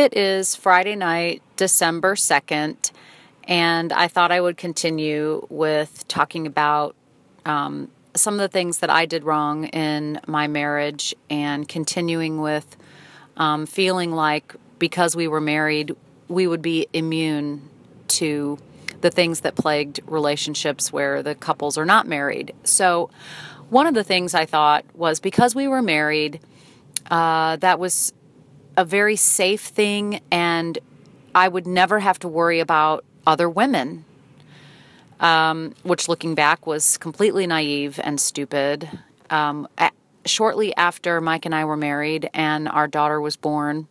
It is Friday night, December 2nd, and I thought I would continue with talking about um, some of the things that I did wrong in my marriage and continuing with um, feeling like because we were married, we would be immune to the things that plagued relationships where the couples are not married. So, one of the things I thought was because we were married, uh, that was a very safe thing, and I would never have to worry about other women. Um, which, looking back, was completely naive and stupid. Um, a- shortly after Mike and I were married and our daughter was born,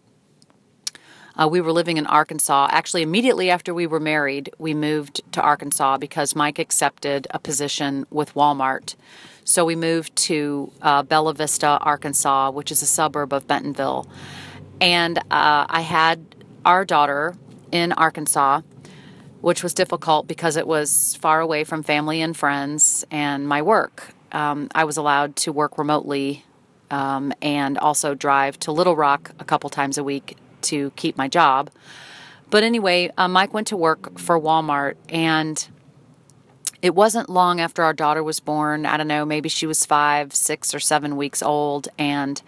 uh, we were living in Arkansas. Actually, immediately after we were married, we moved to Arkansas because Mike accepted a position with Walmart. So we moved to uh, Bella Vista, Arkansas, which is a suburb of Bentonville. And uh, I had our daughter in Arkansas, which was difficult because it was far away from family and friends and my work. Um, I was allowed to work remotely um, and also drive to Little Rock a couple times a week to keep my job. But anyway, uh, Mike went to work for Walmart, and it wasn't long after our daughter was born. I don't know, maybe she was five, six, or seven weeks old, and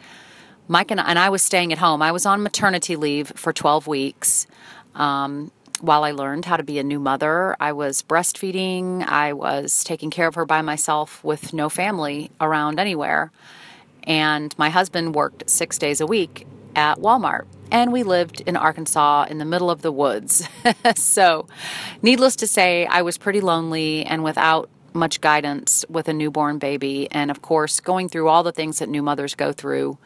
Mike and, and I was staying at home. I was on maternity leave for 12 weeks. Um, while I learned how to be a new mother, I was breastfeeding. I was taking care of her by myself with no family around anywhere. And my husband worked six days a week at Walmart and we lived in Arkansas in the middle of the woods. so, needless to say, I was pretty lonely and without much guidance with a newborn baby. And of course, going through all the things that new mothers go through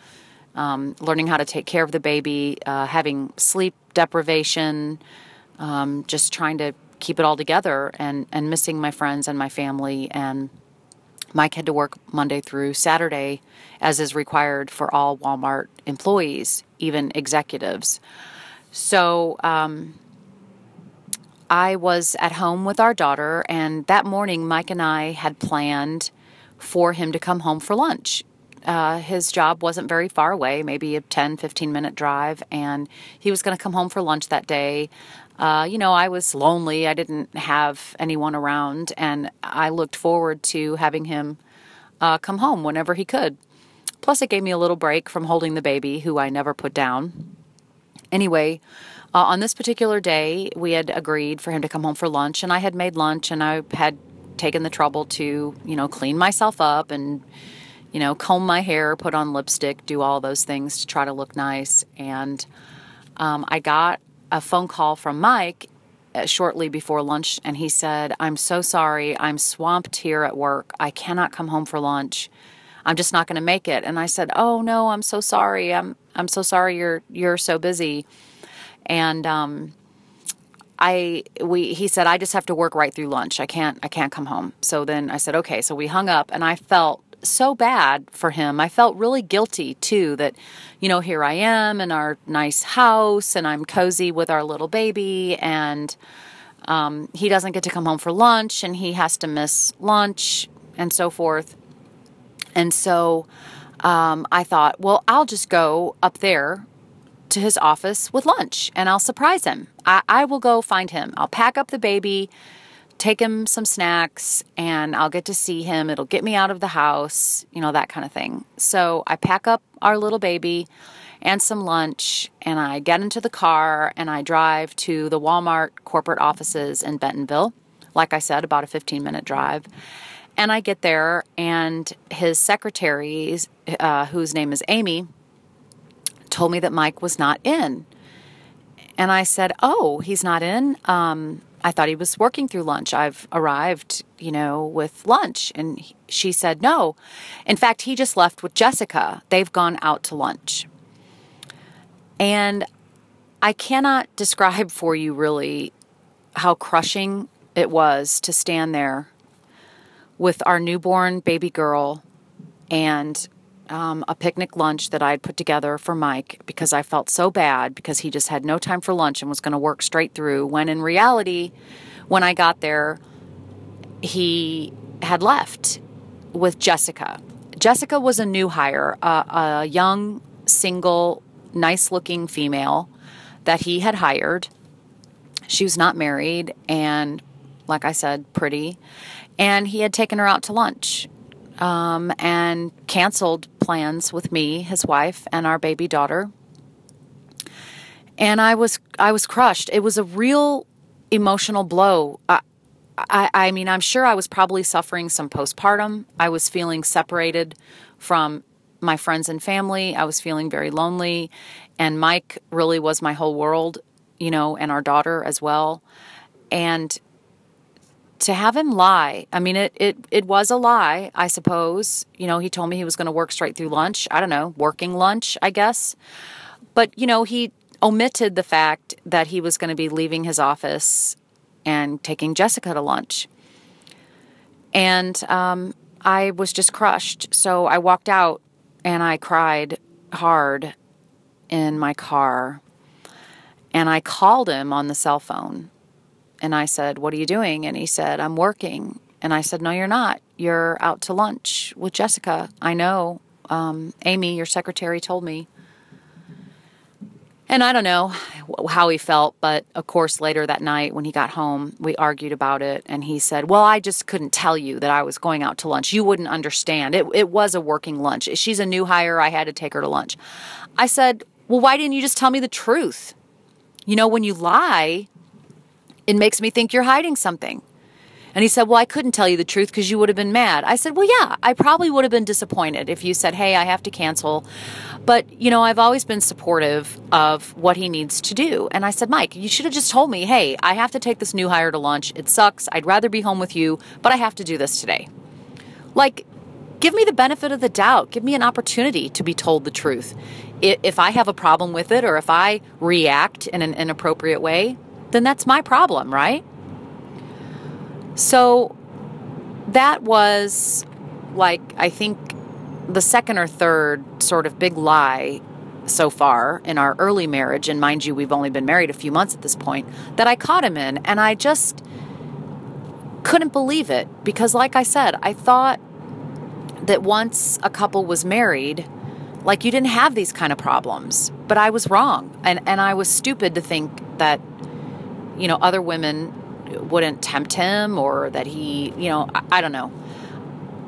um, learning how to take care of the baby, uh, having sleep deprivation, um, just trying to keep it all together, and, and missing my friends and my family. And Mike had to work Monday through Saturday, as is required for all Walmart employees, even executives. So um, I was at home with our daughter, and that morning, Mike and I had planned for him to come home for lunch. Uh, his job wasn't very far away, maybe a 10, 15 minute drive, and he was going to come home for lunch that day. Uh, you know, I was lonely. I didn't have anyone around, and I looked forward to having him uh, come home whenever he could. Plus, it gave me a little break from holding the baby, who I never put down. Anyway, uh, on this particular day, we had agreed for him to come home for lunch, and I had made lunch, and I had taken the trouble to, you know, clean myself up and, you know, comb my hair, put on lipstick, do all those things to try to look nice. And um, I got a phone call from Mike uh, shortly before lunch, and he said, I'm so sorry. I'm swamped here at work. I cannot come home for lunch. I'm just not going to make it. And I said, Oh no, I'm so sorry. I'm I'm so sorry you're you're so busy. And um, I we he said I just have to work right through lunch. I can't I can't come home. So then I said okay. So we hung up, and I felt so bad for him. I felt really guilty too that, you know, here I am in our nice house and I'm cozy with our little baby and um, he doesn't get to come home for lunch and he has to miss lunch and so forth. And so um, I thought, well, I'll just go up there to his office with lunch and I'll surprise him. I, I will go find him. I'll pack up the baby take him some snacks and I'll get to see him. It'll get me out of the house, you know, that kind of thing. So I pack up our little baby and some lunch and I get into the car and I drive to the Walmart corporate offices in Bentonville. Like I said, about a 15 minute drive. And I get there and his secretary, uh, whose name is Amy, told me that Mike was not in. And I said, Oh, he's not in? Um, I thought he was working through lunch. I've arrived, you know, with lunch. And he, she said, no. In fact, he just left with Jessica. They've gone out to lunch. And I cannot describe for you really how crushing it was to stand there with our newborn baby girl and um, a picnic lunch that I had put together for Mike because I felt so bad because he just had no time for lunch and was going to work straight through. When in reality, when I got there, he had left with Jessica. Jessica was a new hire, a young, single, nice looking female that he had hired. She was not married and, like I said, pretty. And he had taken her out to lunch um, and canceled plans with me, his wife, and our baby daughter. And I was I was crushed. It was a real emotional blow. I, I, I mean, I'm sure I was probably suffering some postpartum. I was feeling separated from my friends and family. I was feeling very lonely. And Mike really was my whole world, you know, and our daughter as well. And to have him lie, I mean, it, it, it was a lie, I suppose. You know, he told me he was going to work straight through lunch. I don't know, working lunch, I guess. But, you know, he omitted the fact that he was going to be leaving his office and taking Jessica to lunch. And um, I was just crushed. So I walked out and I cried hard in my car. And I called him on the cell phone. And I said, What are you doing? And he said, I'm working. And I said, No, you're not. You're out to lunch with Jessica. I know. Um, Amy, your secretary, told me. And I don't know how he felt, but of course, later that night when he got home, we argued about it. And he said, Well, I just couldn't tell you that I was going out to lunch. You wouldn't understand. It, it was a working lunch. She's a new hire. I had to take her to lunch. I said, Well, why didn't you just tell me the truth? You know, when you lie, it makes me think you're hiding something. And he said, Well, I couldn't tell you the truth because you would have been mad. I said, Well, yeah, I probably would have been disappointed if you said, Hey, I have to cancel. But, you know, I've always been supportive of what he needs to do. And I said, Mike, you should have just told me, hey, I have to take this new hire to lunch. It sucks. I'd rather be home with you, but I have to do this today. Like, give me the benefit of the doubt. Give me an opportunity to be told the truth. If I have a problem with it or if I react in an inappropriate way, then that's my problem, right? So that was like, I think the second or third sort of big lie so far in our early marriage, and mind you, we've only been married a few months at this point, that I caught him in. And I just couldn't believe it because, like I said, I thought that once a couple was married, like you didn't have these kind of problems. But I was wrong. And, and I was stupid to think that, you know, other women wouldn't tempt him or that he, you know, I, I don't know.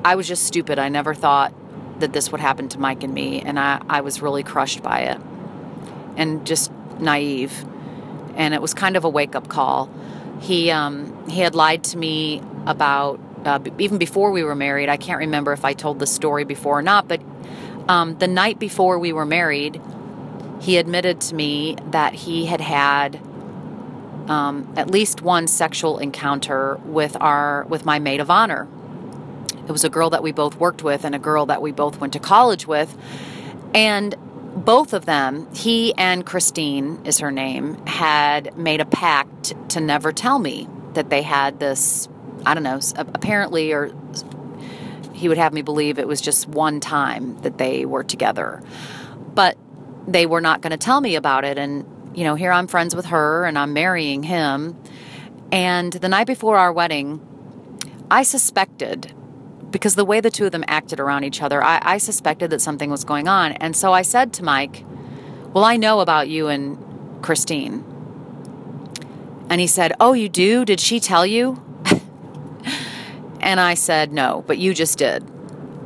I was just stupid. I never thought that this would happen to Mike and me, and I, I was really crushed by it and just naive. And it was kind of a wake up call. He um, he had lied to me about uh, even before we were married. I can't remember if I told the story before or not, but um, the night before we were married, he admitted to me that he had had um, at least one sexual encounter with our with my maid of honor it was a girl that we both worked with and a girl that we both went to college with. And both of them, he and Christine is her name, had made a pact to never tell me that they had this, I don't know, apparently, or he would have me believe it was just one time that they were together. But they were not going to tell me about it. And, you know, here I'm friends with her and I'm marrying him. And the night before our wedding, I suspected because the way the two of them acted around each other, I, I suspected that something was going on. And so I said to Mike, Well, I know about you and Christine. And he said, Oh, you do? Did she tell you? and I said, No, but you just did.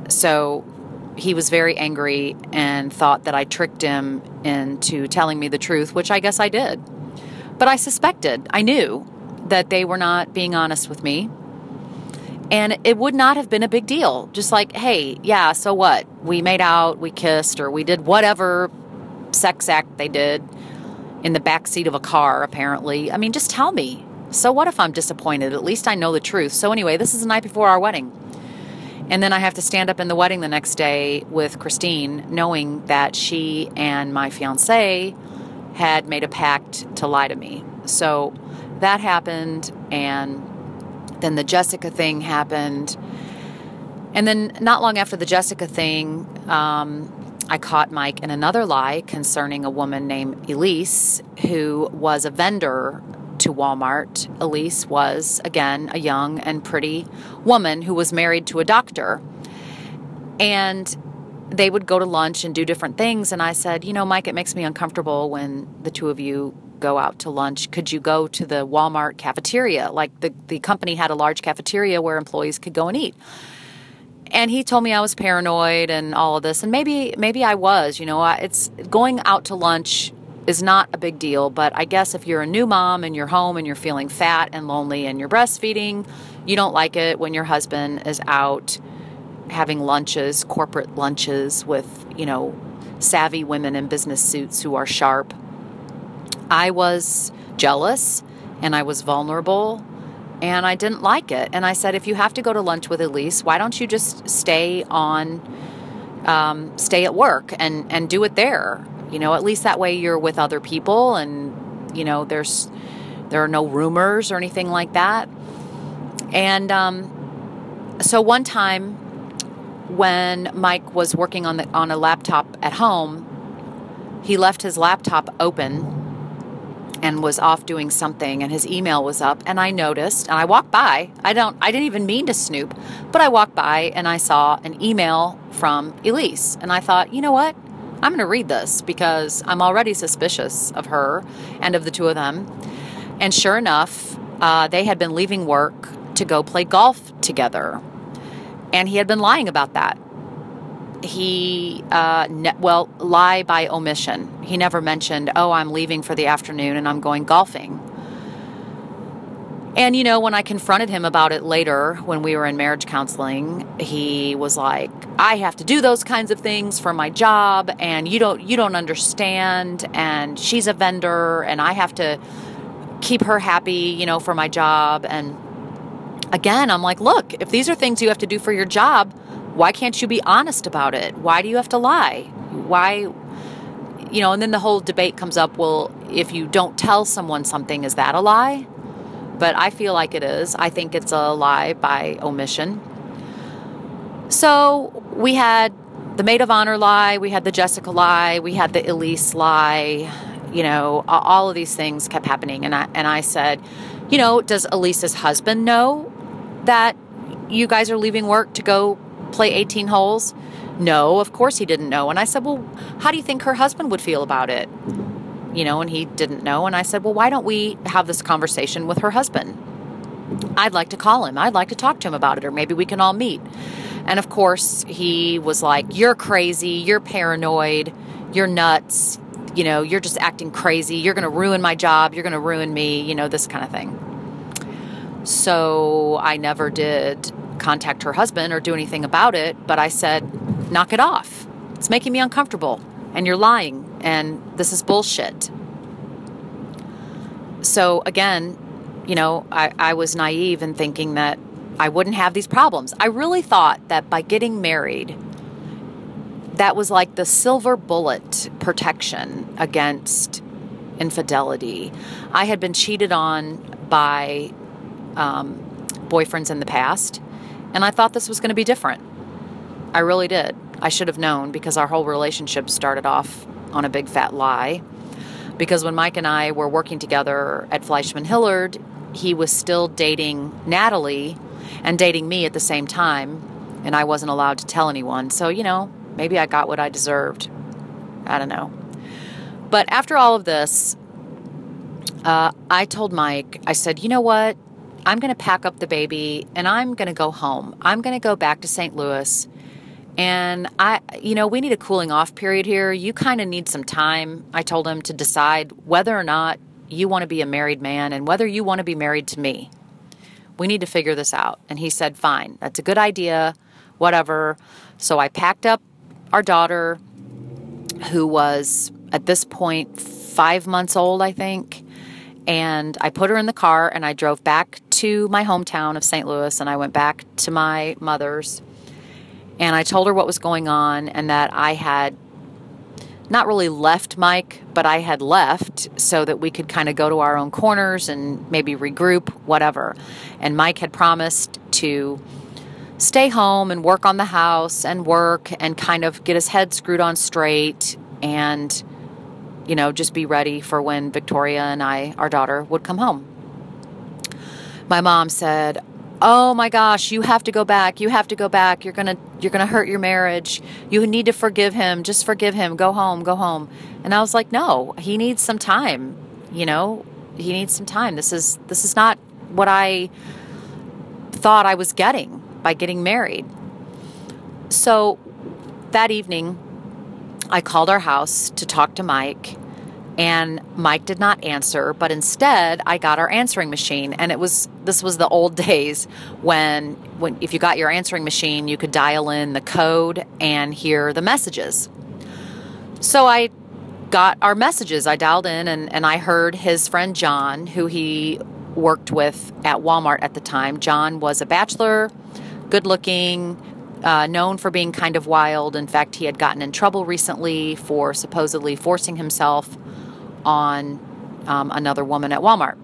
So he was very angry and thought that I tricked him into telling me the truth, which I guess I did. But I suspected, I knew that they were not being honest with me and it would not have been a big deal. Just like, hey, yeah, so what? We made out, we kissed, or we did whatever sex act they did in the back seat of a car, apparently. I mean, just tell me. So what if I'm disappointed? At least I know the truth. So, anyway, this is the night before our wedding. And then I have to stand up in the wedding the next day with Christine, knowing that she and my fiance had made a pact to lie to me. So that happened, and then the Jessica thing happened. And then, not long after the Jessica thing, um, I caught Mike in another lie concerning a woman named Elise, who was a vendor to Walmart. Elise was, again, a young and pretty woman who was married to a doctor. And they would go to lunch and do different things. And I said, You know, Mike, it makes me uncomfortable when the two of you go out to lunch. Could you go to the Walmart cafeteria? Like the, the company had a large cafeteria where employees could go and eat. And he told me I was paranoid and all of this. And maybe maybe I was, you know, it's going out to lunch is not a big deal, but I guess if you're a new mom and you're home and you're feeling fat and lonely and you're breastfeeding, you don't like it when your husband is out having lunches, corporate lunches with, you know, savvy women in business suits who are sharp. I was jealous and I was vulnerable and I didn't like it. And I said, if you have to go to lunch with Elise, why don't you just stay on, um, stay at work and, and do it there? You know, at least that way you're with other people and, you know, there's, there are no rumors or anything like that. And um, so one time when Mike was working on the on a laptop at home, he left his laptop open and was off doing something and his email was up and I noticed and I walked by. I don't I didn't even mean to snoop, but I walked by and I saw an email from Elise and I thought, "You know what? I'm going to read this because I'm already suspicious of her and of the two of them." And sure enough, uh, they had been leaving work to go play golf together. And he had been lying about that. He, uh, ne- well, lie by omission. He never mentioned, oh, I'm leaving for the afternoon and I'm going golfing. And, you know, when I confronted him about it later when we were in marriage counseling, he was like, I have to do those kinds of things for my job and you don't you don't understand and she's a vendor and I have to keep her happy, you know, for my job and again, I'm like, look, if these are things you have to do for your job, why can't you be honest about it? Why do you have to lie? Why, you know, and then the whole debate comes up well, if you don't tell someone something, is that a lie? But I feel like it is. I think it's a lie by omission. So we had the maid of honor lie, we had the Jessica lie, we had the Elise lie. You know, all of these things kept happening, and I and I said, you know, does Elise's husband know that you guys are leaving work to go play 18 holes? No, of course he didn't know. And I said, Well, how do you think her husband would feel about it? You know, and he didn't know. And I said, Well, why don't we have this conversation with her husband? I'd like to call him. I'd like to talk to him about it, or maybe we can all meet. And of course, he was like, You're crazy. You're paranoid. You're nuts. You know, you're just acting crazy. You're going to ruin my job. You're going to ruin me. You know, this kind of thing. So I never did contact her husband or do anything about it, but I said, knock it off. It's making me uncomfortable, and you're lying, and this is bullshit. So again, you know, I, I was naive in thinking that I wouldn't have these problems. I really thought that by getting married, that was like the silver bullet protection against infidelity. I had been cheated on by um, boyfriends in the past, and I thought this was going to be different. I really did. I should have known because our whole relationship started off on a big fat lie. Because when Mike and I were working together at Fleishman Hillard, he was still dating Natalie and dating me at the same time, and I wasn't allowed to tell anyone. So, you know, maybe I got what I deserved. I don't know. But after all of this, uh, I told Mike, I said, you know what? I'm going to pack up the baby and I'm going to go home. I'm going to go back to St. Louis. And I, you know, we need a cooling off period here. You kind of need some time, I told him, to decide whether or not you want to be a married man and whether you want to be married to me. We need to figure this out. And he said, fine, that's a good idea, whatever. So I packed up our daughter, who was at this point five months old, I think. And I put her in the car and I drove back to my hometown of St. Louis and I went back to my mother's and I told her what was going on and that I had not really left Mike, but I had left so that we could kind of go to our own corners and maybe regroup, whatever. And Mike had promised to stay home and work on the house and work and kind of get his head screwed on straight and, you know, just be ready for when Victoria and I, our daughter, would come home my mom said, oh my gosh you have to go back you have to go back. You're gonna you're gonna hurt your marriage. You need to forgive him just forgive him. Go home go home. And i was like no he needs some time you know? He needs some time. This is this is not what i thought i was getting by getting married. So that evening i called our house to talk to mike and Mike did not answer, but instead I got our answering machine and it was this was the old days when when if you got your answering machine you could dial in the code and hear the messages. So I got our messages. I dialed in and, and I heard his friend John, who he worked with at Walmart at the time. John was a bachelor, good looking, uh, known for being kind of wild. In fact, he had gotten in trouble recently for supposedly forcing himself on um, another woman at Walmart.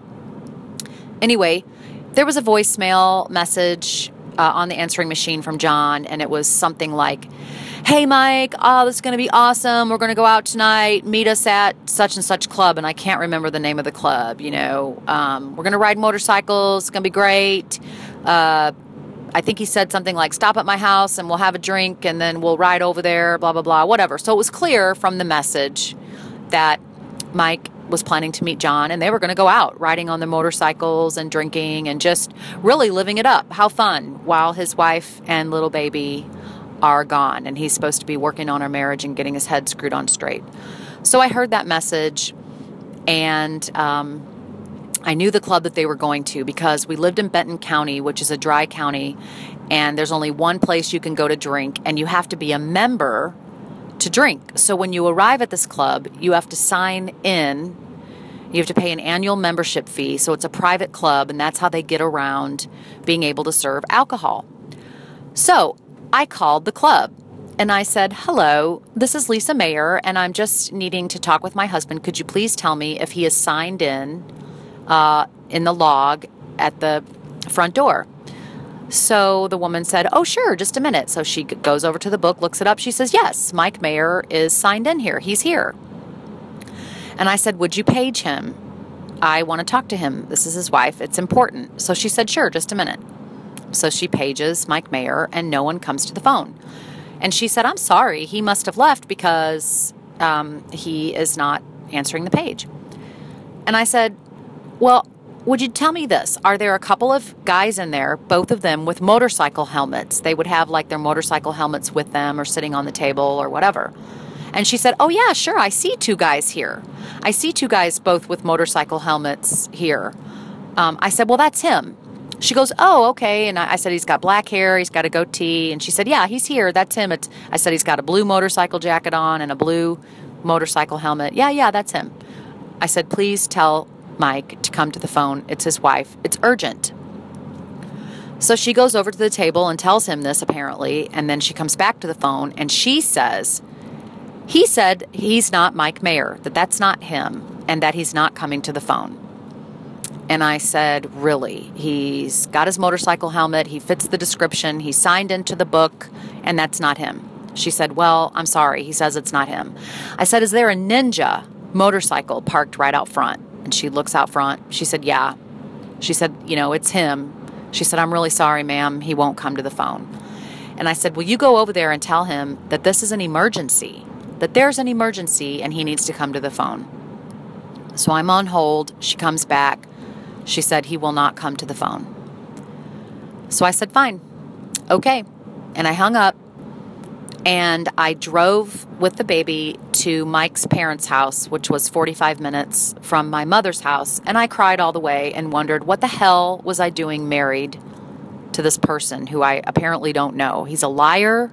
Anyway, there was a voicemail message uh, on the answering machine from John, and it was something like, Hey, Mike, oh, this is going to be awesome. We're going to go out tonight. Meet us at such and such club. And I can't remember the name of the club. You know, um, we're going to ride motorcycles. It's going to be great. Uh, I think he said something like, Stop at my house and we'll have a drink and then we'll ride over there, blah, blah, blah, whatever. So it was clear from the message that Mike was planning to meet John and they were going to go out riding on the motorcycles and drinking and just really living it up. How fun while his wife and little baby are gone and he's supposed to be working on our marriage and getting his head screwed on straight. So I heard that message and um, I knew the club that they were going to because we lived in Benton County, which is a dry county, and there's only one place you can go to drink, and you have to be a member to drink. So when you arrive at this club, you have to sign in. You have to pay an annual membership fee. So it's a private club, and that's how they get around being able to serve alcohol. So I called the club and I said, Hello, this is Lisa Mayer, and I'm just needing to talk with my husband. Could you please tell me if he is signed in uh, in the log at the front door? So the woman said, Oh, sure, just a minute. So she goes over to the book, looks it up. She says, Yes, Mike Mayer is signed in here. He's here. And I said, Would you page him? I want to talk to him. This is his wife. It's important. So she said, Sure, just a minute. So she pages Mike Mayer, and no one comes to the phone. And she said, I'm sorry. He must have left because um, he is not answering the page. And I said, Well, would you tell me this? Are there a couple of guys in there, both of them with motorcycle helmets? They would have like their motorcycle helmets with them or sitting on the table or whatever. And she said, Oh, yeah, sure. I see two guys here. I see two guys both with motorcycle helmets here. Um, I said, Well, that's him. She goes, Oh, okay. And I, I, said, He's got black hair. He's got a goatee. And she said, Yeah, he's here. That's him. It's, I said, He's got a blue motorcycle jacket on and a blue motorcycle helmet. Yeah, yeah, that's him. I said, Please tell Mike to come to the phone. It's his wife. It's urgent. So she goes over to the table and tells him this, apparently, and then she comes back to the phone and she says, He said he's not Mike Mayer, that that's not him, and that he's not coming to the phone. And I said, Really? He's got his motorcycle helmet, he fits the description, he signed into the book, and that's not him. She said, Well, I'm sorry. He says it's not him. I said, Is there a ninja motorcycle parked right out front? And she looks out front. She said, Yeah. She said, You know, it's him. She said, I'm really sorry, ma'am. He won't come to the phone. And I said, Well, you go over there and tell him that this is an emergency, that there's an emergency and he needs to come to the phone. So I'm on hold. She comes back. She said, He will not come to the phone. So I said, Fine. Okay. And I hung up and I drove with the baby to Mike's parents' house, which was 45 minutes from my mother's house. And I cried all the way and wondered what the hell was I doing married to this person who I apparently don't know. He's a liar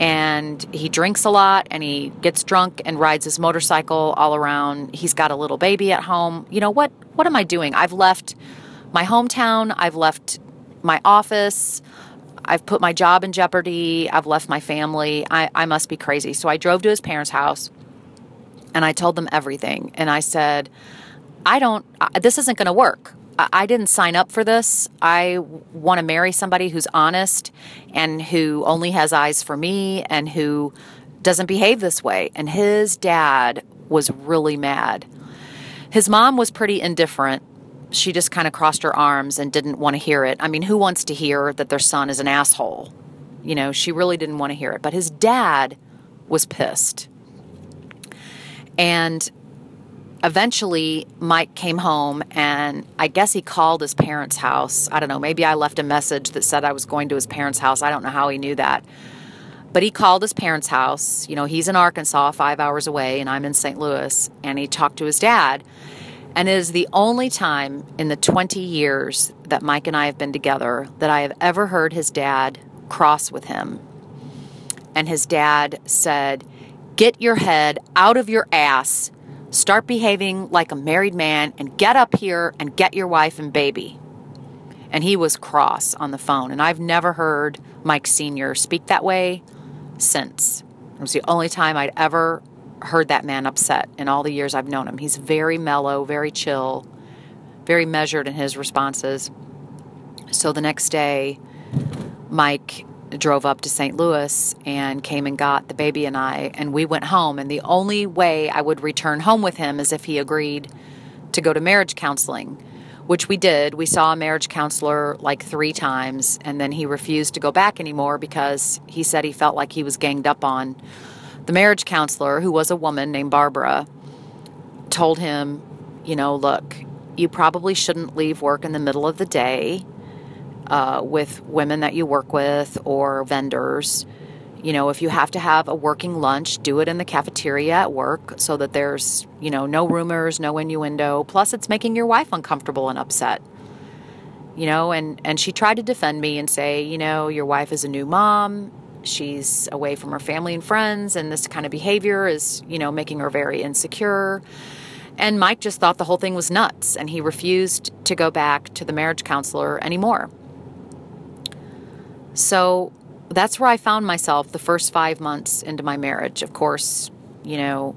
and he drinks a lot and he gets drunk and rides his motorcycle all around. He's got a little baby at home. You know what what am I doing? I've left my hometown, I've left my office, I've put my job in jeopardy. I've left my family. I, I must be crazy. So I drove to his parents' house and I told them everything. And I said, I don't, this isn't going to work. I didn't sign up for this. I want to marry somebody who's honest and who only has eyes for me and who doesn't behave this way. And his dad was really mad. His mom was pretty indifferent she just kind of crossed her arms and didn't want to hear it. I mean, who wants to hear that their son is an asshole? You know, she really didn't want to hear it. But his dad was pissed. And eventually, Mike came home and I guess he called his parents' house. I don't know, maybe I left a message that said I was going to his parents' house. I don't know how he knew that. But he called his parents' house. You know, he's in Arkansas, five hours away, and I'm in St. Louis. And he talked to his dad. And it is the only time in the 20 years that Mike and I have been together that I have ever heard his dad cross with him. And his dad said, Get your head out of your ass, start behaving like a married man, and get up here and get your wife and baby. And he was cross on the phone. And I've never heard Mike Sr. speak that way since. It was the only time I'd ever heard that man upset in all the years I've known him. He's very mellow, very chill, very measured in his responses. So the next day, Mike drove up to St. Louis and came and got the baby and I, and we went home. And the only way I would return home with him is if he agreed to go to marriage counseling, which we did. We saw a marriage counselor like three times, and then he refused to go back anymore because he said he felt like he was ganged up on. The marriage counselor, who was a woman named Barbara, told him, you know, look, you probably shouldn't leave work in the middle of the day uh, with women that you work with or vendors. You know, if you have to have a working lunch, do it in the cafeteria at work so that there's, you know, no rumors, no innuendo. Plus, it's making your wife uncomfortable and upset. You know, and, and she tried to defend me and say, you know, your wife is a new mom. She's away from her family and friends, and this kind of behavior is, you know, making her very insecure. And Mike just thought the whole thing was nuts, and he refused to go back to the marriage counselor anymore. So that's where I found myself the first five months into my marriage. Of course, you know,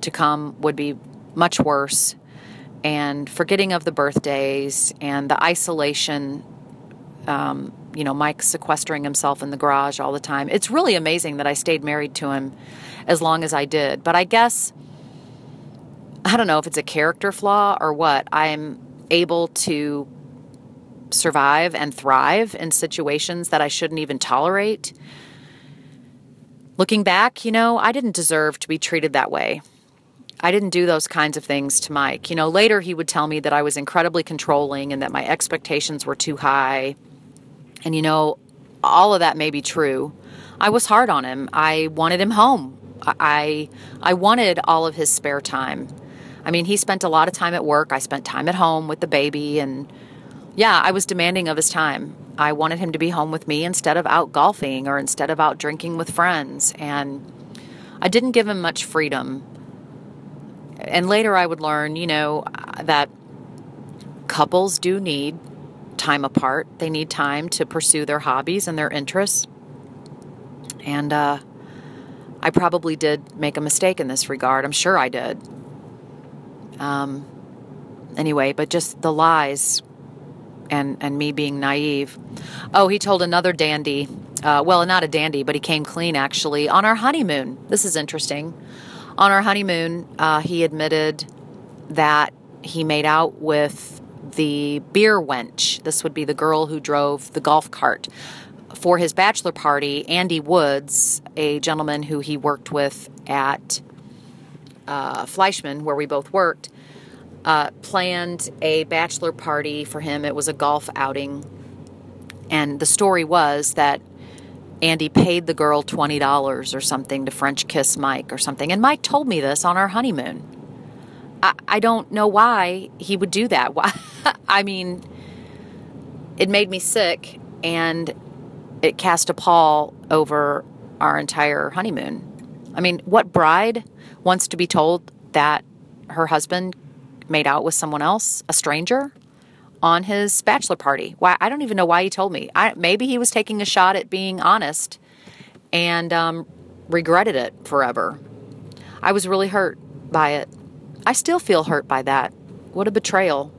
to come would be much worse. And forgetting of the birthdays and the isolation, um, you know, Mike sequestering himself in the garage all the time. It's really amazing that I stayed married to him as long as I did. But I guess, I don't know if it's a character flaw or what, I'm able to survive and thrive in situations that I shouldn't even tolerate. Looking back, you know, I didn't deserve to be treated that way. I didn't do those kinds of things to Mike. You know, later he would tell me that I was incredibly controlling and that my expectations were too high. And, you know, all of that may be true. I was hard on him. I wanted him home. I I wanted all of his spare time. I mean, he spent a lot of time at work. I spent time at home with the baby and yeah, I was demanding of his time. I wanted him to be home with me instead of out golfing or instead of out drinking with friends. And I didn't give him much freedom. And later I would learn, you know, that couples do need time apart. They need time to pursue their hobbies and their interests. And uh, I probably did make a mistake in this regard. I'm sure I did. Um, anyway, but just the lies and and me being naive. Oh, he told another dandy. Uh, well, not a dandy, but he came clean actually on our honeymoon. This is interesting. On our honeymoon, uh, he admitted that he made out with the beer wench. This would be the girl who drove the golf cart for his bachelor party. Andy Woods, a gentleman who he worked with at uh, Fleishman, where we both worked, uh, planned a bachelor party for him. It was a golf outing. And the story was that Andy paid the girl $20 or something to French kiss Mike or something. And Mike told me this on our honeymoon. I, I don't know why he would do that. Why? I mean, it made me sick and it cast a pall over our entire honeymoon. I mean, what bride wants to be told that her husband made out with someone else, a stranger, on his bachelor party. Why? I don't even know why he told me. I, maybe he was taking a shot at being honest and um, regretted it forever. I was really hurt by it. I still feel hurt by that. What a betrayal.